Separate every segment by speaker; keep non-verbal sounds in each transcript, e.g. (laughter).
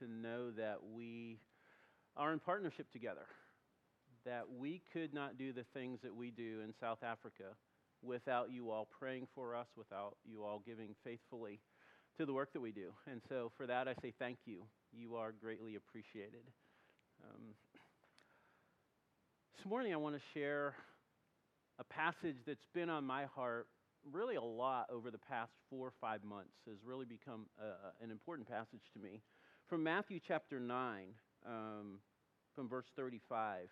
Speaker 1: to know that we are in partnership together, that we could not do the things that we do in South Africa without you all praying for us, without you all giving faithfully to the work that we do. And so for that, I say thank you. You are greatly appreciated. Um, this morning, I want to share a passage that's been on my heart really a lot over the past four or five months, has really become a, an important passage to me. From Matthew chapter 9, um, from verse 35.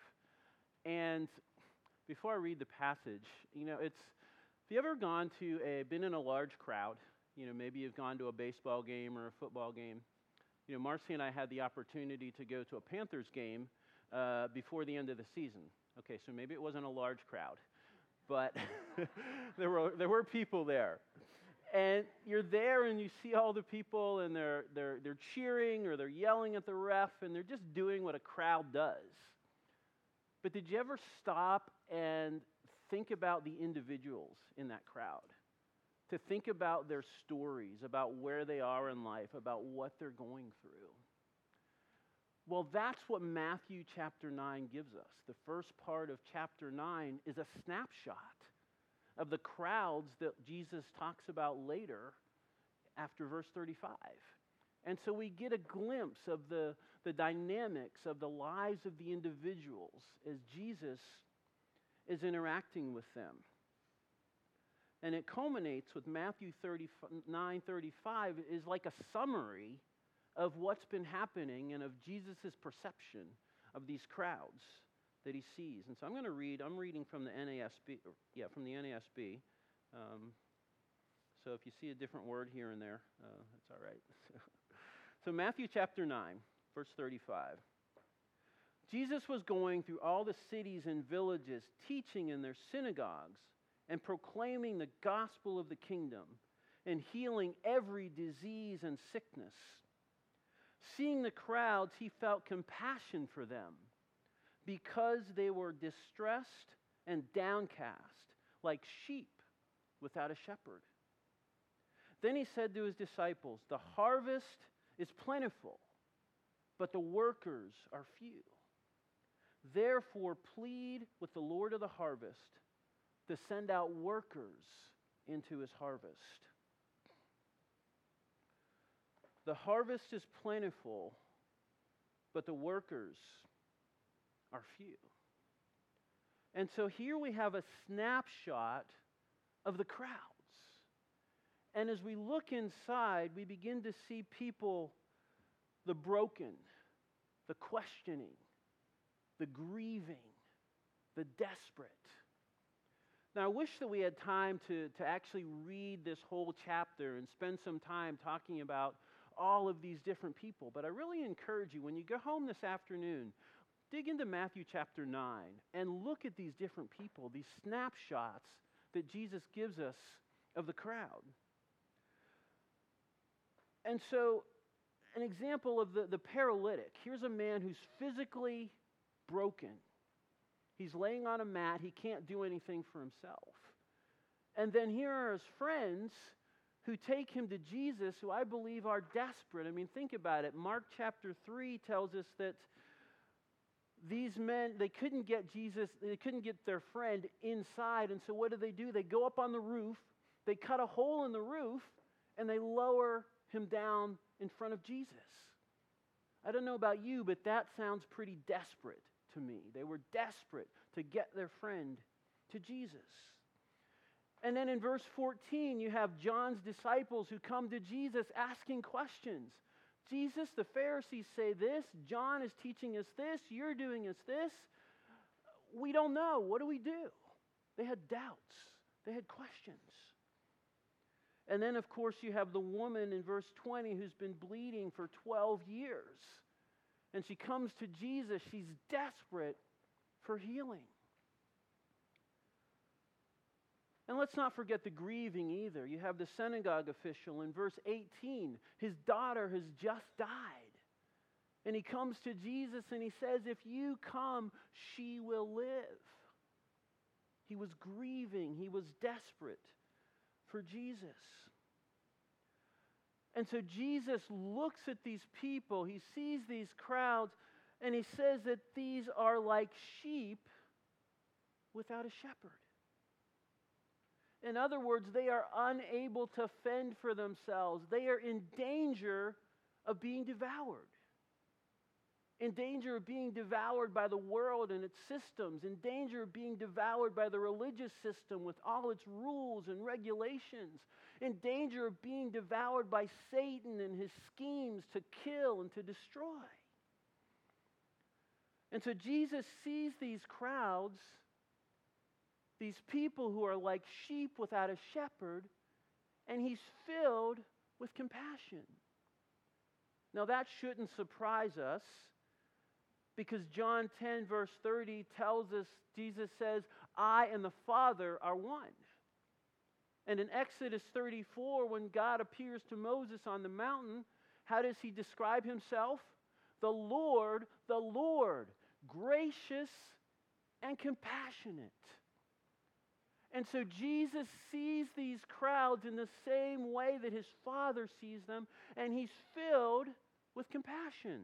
Speaker 1: And before I read the passage, you know, it's, have you ever gone to a, been in a large crowd? You know, maybe you've gone to a baseball game or a football game. You know, Marcy and I had the opportunity to go to a Panthers game uh, before the end of the season. Okay, so maybe it wasn't a large crowd, but (laughs) there, were, there were people there. And you're there and you see all the people and they're, they're, they're cheering or they're yelling at the ref and they're just doing what a crowd does. But did you ever stop and think about the individuals in that crowd? To think about their stories, about where they are in life, about what they're going through. Well, that's what Matthew chapter 9 gives us. The first part of chapter 9 is a snapshot of the crowds that Jesus talks about later after verse 35. And so we get a glimpse of the, the dynamics of the lives of the individuals as Jesus is interacting with them. And it culminates with Matthew 39 35 is like a summary of what's been happening and of Jesus' perception of these crowds that he sees. And so I'm going to read, I'm reading from the NASB, yeah, from the NASB. Um, so if you see a different word here and there, uh, that's all right. (laughs) so Matthew chapter 9, verse 35. Jesus was going through all the cities and villages, teaching in their synagogues and proclaiming the gospel of the kingdom and healing every disease and sickness. Seeing the crowds, he felt compassion for them because they were distressed and downcast, like sheep without a shepherd. Then he said to his disciples, The harvest is plentiful, but the workers are few. Therefore, plead with the Lord of the harvest to send out workers into his harvest. The harvest is plentiful, but the workers are few. And so here we have a snapshot of the crowds. And as we look inside, we begin to see people, the broken, the questioning, the grieving, the desperate. Now, I wish that we had time to, to actually read this whole chapter and spend some time talking about all of these different people. But I really encourage you, when you go home this afternoon, dig into Matthew chapter 9 and look at these different people, these snapshots that Jesus gives us of the crowd. And so, an example of the, the paralytic here's a man who's physically broken. He's laying on a mat, he can't do anything for himself. And then here are his friends who take him to Jesus, who I believe are desperate. I mean, think about it. Mark chapter 3 tells us that these men, they couldn't get Jesus, they couldn't get their friend inside. And so what do they do? They go up on the roof, they cut a hole in the roof, and they lower him down in front of Jesus. I don't know about you, but that sounds pretty desperate to me. They were desperate to get their friend to Jesus. And then in verse 14, you have John's disciples who come to Jesus asking questions. Jesus, the Pharisees say this. John is teaching us this. You're doing us this. We don't know. What do we do? They had doubts, they had questions. And then, of course, you have the woman in verse 20 who's been bleeding for 12 years. And she comes to Jesus. She's desperate for healing. And let's not forget the grieving either. You have the synagogue official in verse 18. His daughter has just died. And he comes to Jesus and he says, If you come, she will live. He was grieving, he was desperate for Jesus. And so Jesus looks at these people, he sees these crowds, and he says that these are like sheep without a shepherd. In other words, they are unable to fend for themselves. They are in danger of being devoured. In danger of being devoured by the world and its systems. In danger of being devoured by the religious system with all its rules and regulations. In danger of being devoured by Satan and his schemes to kill and to destroy. And so Jesus sees these crowds these people who are like sheep without a shepherd, and he's filled with compassion. Now, that shouldn't surprise us because John 10, verse 30, tells us Jesus says, I and the Father are one. And in Exodus 34, when God appears to Moses on the mountain, how does he describe himself? The Lord, the Lord, gracious and compassionate and so Jesus sees these crowds in the same way that his Father sees them, and he's filled with compassion.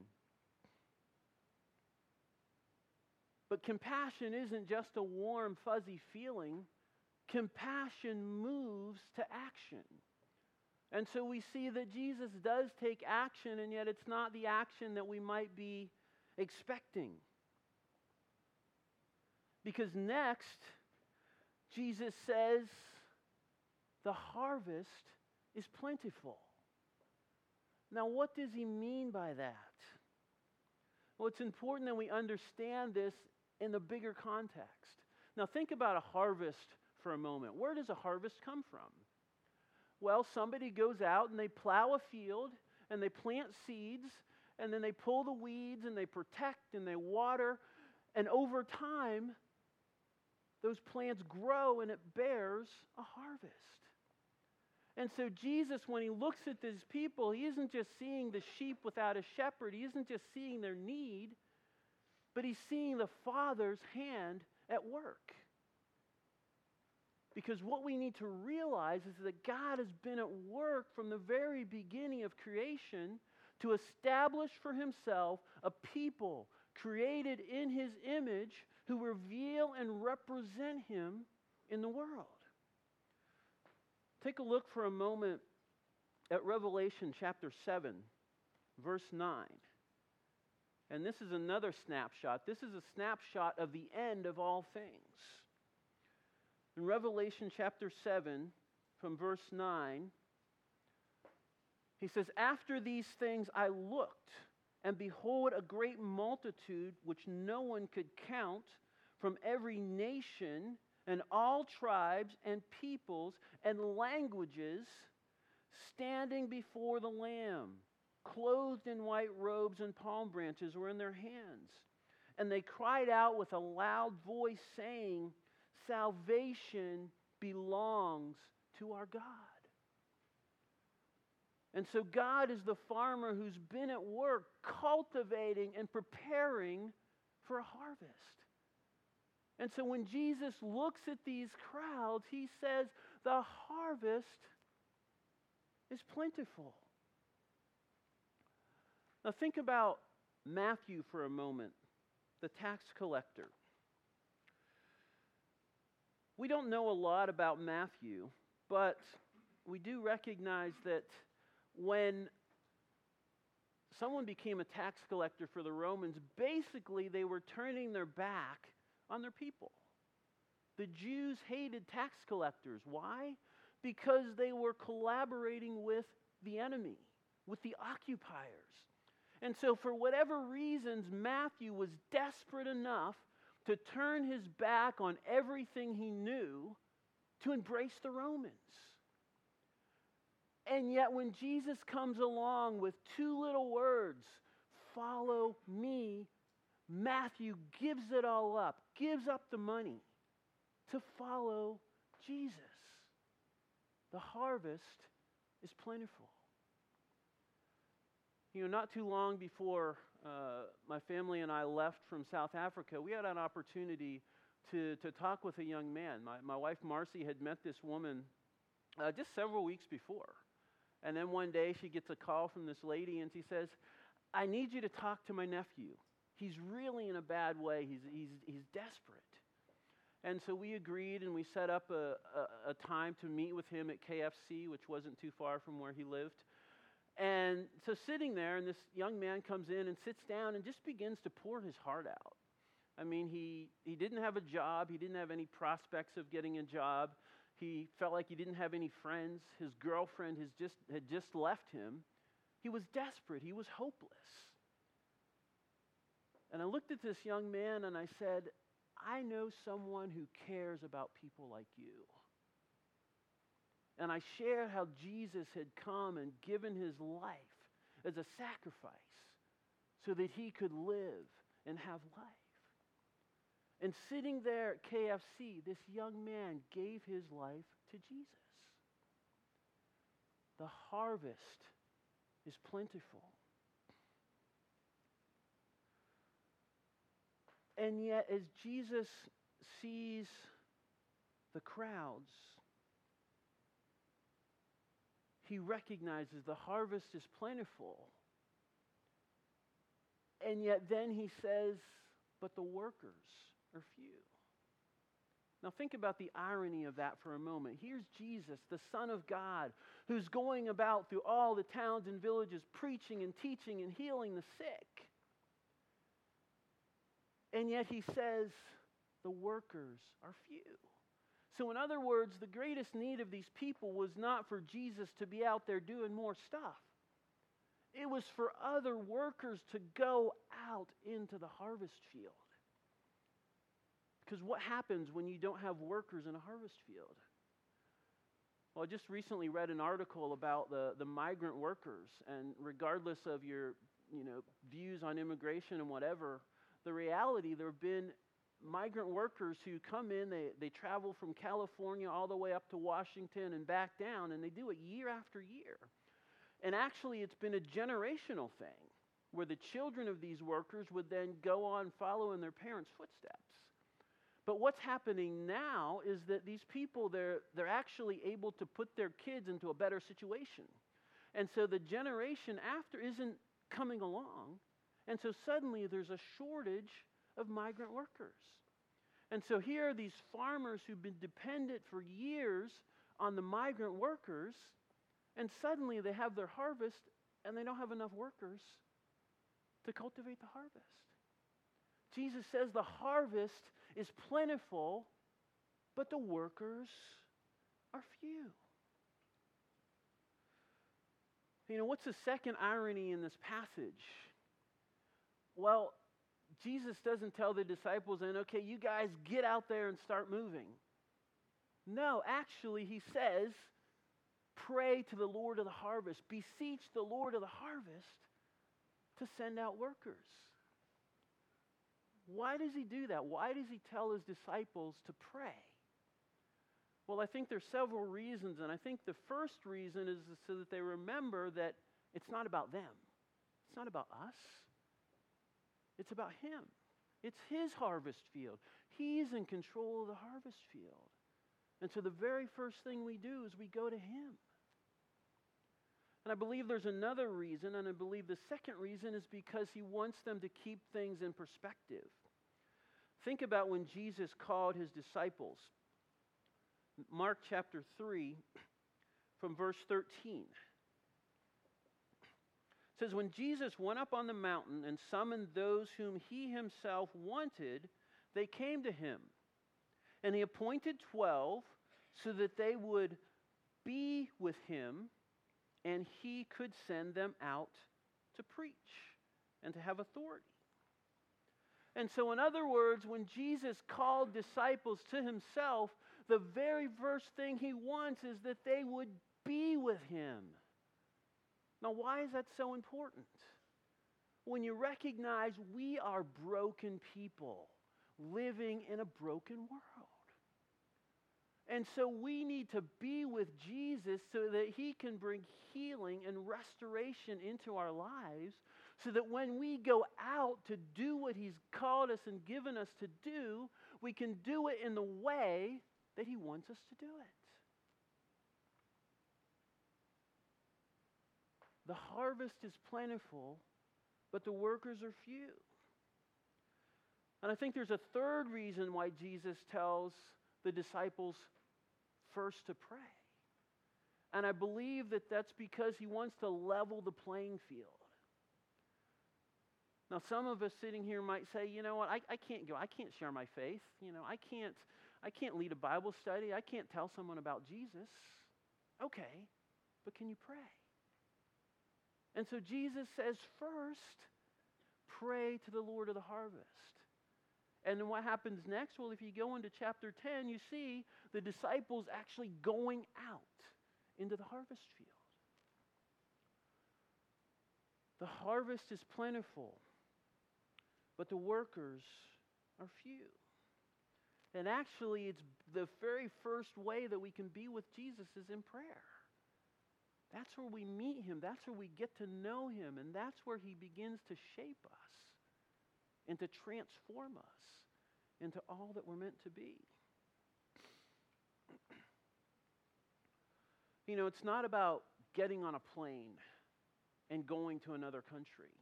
Speaker 1: But compassion isn't just a warm, fuzzy feeling. Compassion moves to action. And so we see that Jesus does take action, and yet it's not the action that we might be expecting. Because next, Jesus says, the harvest is plentiful. Now, what does he mean by that? Well, it's important that we understand this in the bigger context. Now, think about a harvest for a moment. Where does a harvest come from? Well, somebody goes out and they plow a field and they plant seeds and then they pull the weeds and they protect and they water. And over time, those plants grow and it bears a harvest. And so, Jesus, when he looks at these people, he isn't just seeing the sheep without a shepherd, he isn't just seeing their need, but he's seeing the Father's hand at work. Because what we need to realize is that God has been at work from the very beginning of creation to establish for himself a people created in his image who reveal and represent him in the world. Take a look for a moment at Revelation chapter 7, verse 9. And this is another snapshot. This is a snapshot of the end of all things. In Revelation chapter 7, from verse 9, he says, After these things I looked and behold, a great multitude which no one could count from every nation and all tribes and peoples and languages standing before the Lamb, clothed in white robes and palm branches were in their hands. And they cried out with a loud voice, saying, Salvation belongs to our God. And so God is the farmer who's been at work cultivating and preparing for a harvest. And so when Jesus looks at these crowds, he says, The harvest is plentiful. Now think about Matthew for a moment, the tax collector. We don't know a lot about Matthew, but we do recognize that when someone became a tax collector for the Romans, basically they were turning their back on their people. The Jews hated tax collectors. Why? Because they were collaborating with the enemy, with the occupiers. And so, for whatever reasons, Matthew was desperate enough to turn his back on everything he knew to embrace the Romans. And yet, when Jesus comes along with two little words, follow me, Matthew gives it all up, gives up the money to follow Jesus. The harvest is plentiful. You know, not too long before uh, my family and I left from South Africa, we had an opportunity to, to talk with a young man. My, my wife Marcy had met this woman uh, just several weeks before. And then one day she gets a call from this lady and she says, I need you to talk to my nephew. He's really in a bad way, he's, he's, he's desperate. And so we agreed and we set up a, a, a, time to meet with him at KFC, which wasn't too far from where he lived. And so sitting there, and this young man comes in and sits down and just begins to pour his heart out. I mean, he, he didn't have a job, he didn't have any prospects of getting a job. He felt like he didn't have any friends. His girlfriend has just, had just left him. He was desperate, he was hopeless. And I looked at this young man and I said, I know someone who cares about people like you. And I shared how Jesus had come and given his life as a sacrifice so that he could live and have life. And sitting there at KFC, this young man gave his life to Jesus. The harvest is plentiful. And yet, as Jesus sees the crowds, he recognizes the harvest is plentiful. And yet, then he says, But the workers are few. Now, think about the irony of that for a moment. Here's Jesus, the Son of God, who's going about through all the towns and villages preaching and teaching and healing the sick. And yet he says, the workers are few. So, in other words, the greatest need of these people was not for Jesus to be out there doing more stuff. It was for other workers to go out into the harvest field. Because what happens when you don't have workers in a harvest field? Well, I just recently read an article about the, the migrant workers, and regardless of your you know, views on immigration and whatever, the reality there have been migrant workers who come in, they, they travel from California all the way up to Washington and back down, and they do it year after year. And actually, it's been a generational thing where the children of these workers would then go on following their parents' footsteps. But what's happening now is that these people, they're, they're actually able to put their kids into a better situation. And so the generation after isn't coming along. And so suddenly there's a shortage of migrant workers. And so here are these farmers who've been dependent for years on the migrant workers, and suddenly they have their harvest and they don't have enough workers to cultivate the harvest. Jesus says the harvest is plentiful, but the workers are few. You know, what's the second irony in this passage? Well, Jesus doesn't tell the disciples then, okay, you guys get out there and start moving. No, actually, he says, pray to the Lord of the harvest, beseech the Lord of the harvest to send out workers. Why does he do that? Why does he tell his disciples to pray? Well, I think there's several reasons, and I think the first reason is so that they remember that it's not about them. It's not about us. It's about him. It's his harvest field. He's in control of the harvest field. And so the very first thing we do is we go to him. And I believe there's another reason, and I believe the second reason is because he wants them to keep things in perspective. Think about when Jesus called his disciples. Mark chapter 3, from verse 13. says, When Jesus went up on the mountain and summoned those whom he himself wanted, they came to him. And he appointed twelve so that they would be with him and he could send them out to preach and to have authority. And so, in other words, when Jesus called disciples to himself, the very first thing he wants is that they would be with him. Now, why is that so important? When you recognize we are broken people living in a broken world. And so we need to be with Jesus so that he can bring healing and restoration into our lives, so that when we go out to do what he's called us and given us to do, we can do it in the way that he wants us to do it. The harvest is plentiful, but the workers are few. And I think there's a third reason why Jesus tells the disciples first to pray. And I believe that that's because he wants to level the playing field. Now, some of us sitting here might say, you know what, I, I can't go, I can't share my faith. You know, I can't, I can't lead a Bible study. I can't tell someone about Jesus. Okay, but can you pray? And so Jesus says, first, pray to the Lord of the harvest. And then what happens next? Well, if you go into chapter 10, you see the disciples actually going out into the harvest field. The harvest is plentiful, but the workers are few. And actually, it's the very first way that we can be with Jesus is in prayer. That's where we meet him. That's where we get to know him. And that's where he begins to shape us and to transform us into all that we're meant to be. You know, it's not about getting on a plane and going to another country.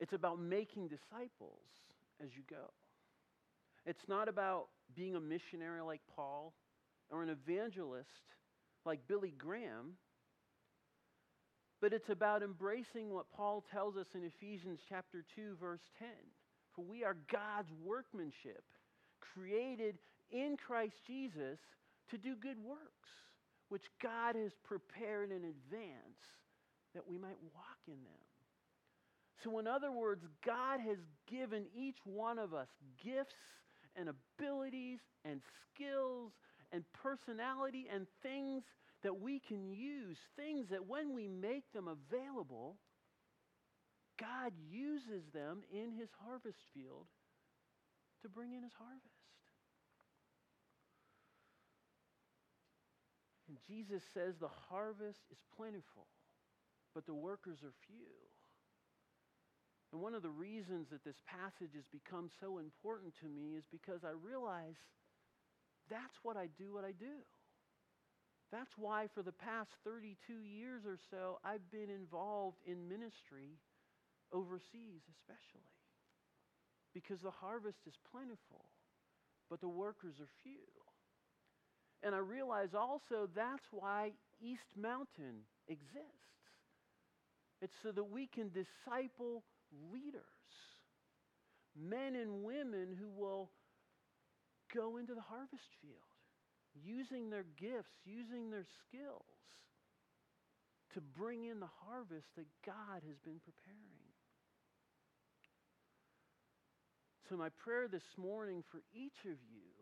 Speaker 1: It's about making disciples as you go. It's not about being a missionary like Paul or an evangelist like Billy Graham, but it's about embracing what Paul tells us in Ephesians chapter 2 verse 10. For we are God's workmanship, created in Christ Jesus to do good works, which God has prepared in advance that we might walk in them. So, in other words, God has given each one of us gifts and abilities and skills and personality and things that we can use, things that when we make them available, God uses them in his harvest field to bring in his harvest. And Jesus says the harvest is plentiful, but the workers are few. And one of the reasons that this passage has become so important to me is because I realize that's what I do, what I do. That's why for the past 32 years or so, I've been involved in ministry overseas, especially. Because the harvest is plentiful, but the workers are few. And I realize also that's why East Mountain exists. It's so that we can disciple leaders, men and women who will go into the harvest field, using their gifts, using their skills to bring in the harvest that God has been preparing. So, my prayer this morning for each of you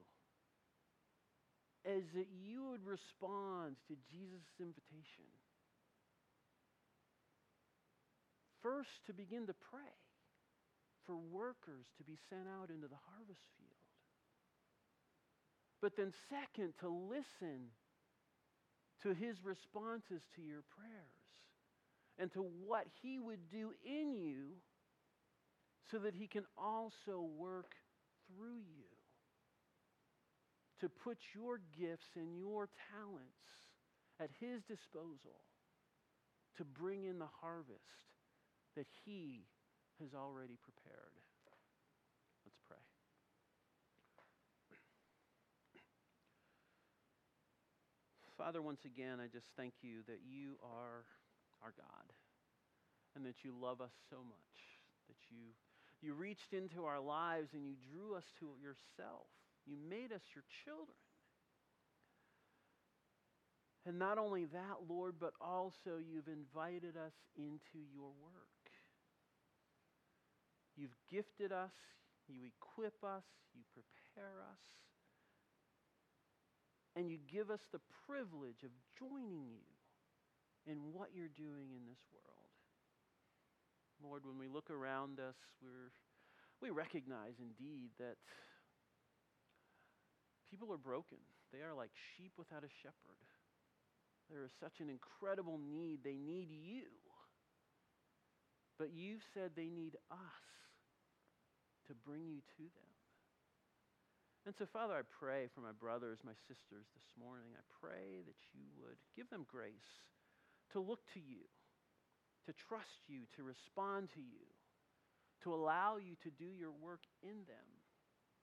Speaker 1: is that you would respond to Jesus' invitation. First, to begin to pray for workers to be sent out into the harvest field. But then, second, to listen to his responses to your prayers and to what he would do in you so that he can also work through you to put your gifts and your talents at his disposal to bring in the harvest that he has already prepared. Let's pray. Father, once again, I just thank you that you are our God and that you love us so much, that you you reached into our lives and you drew us to yourself. You made us your children. And not only that, Lord, but also you've invited us into your work. You've gifted us, you equip us, you prepare us, and you give us the privilege of joining you in what you're doing in this world. Lord, when we look around us, we're, we recognize indeed that people are broken. They are like sheep without a shepherd. There is such an incredible need. They need you. But you've said they need us to bring you to them. And so, Father, I pray for my brothers, my sisters this morning. I pray that you would give them grace to look to you, to trust you, to respond to you, to allow you to do your work in them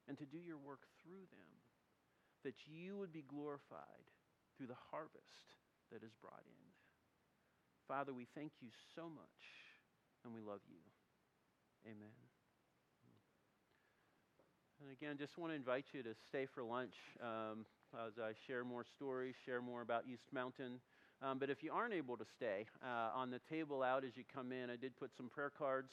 Speaker 1: and to do your work through them, that you would be glorified through the harvest that is brought in. Father, we thank you so much and we love you. Amen. And again, just want to invite you to stay for lunch um, as I share more stories, share more about East Mountain. Um, but if you aren't able to stay, uh, on the table out as you come in, I did put some prayer cards.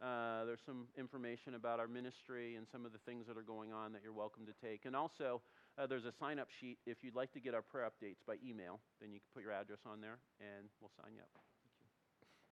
Speaker 1: Uh, there's some information about our ministry and some of the things that are going on that you're welcome to take. And also, uh, there's a sign up sheet. If you'd like to get our prayer updates by email, then you can put your address on there and we'll sign you up.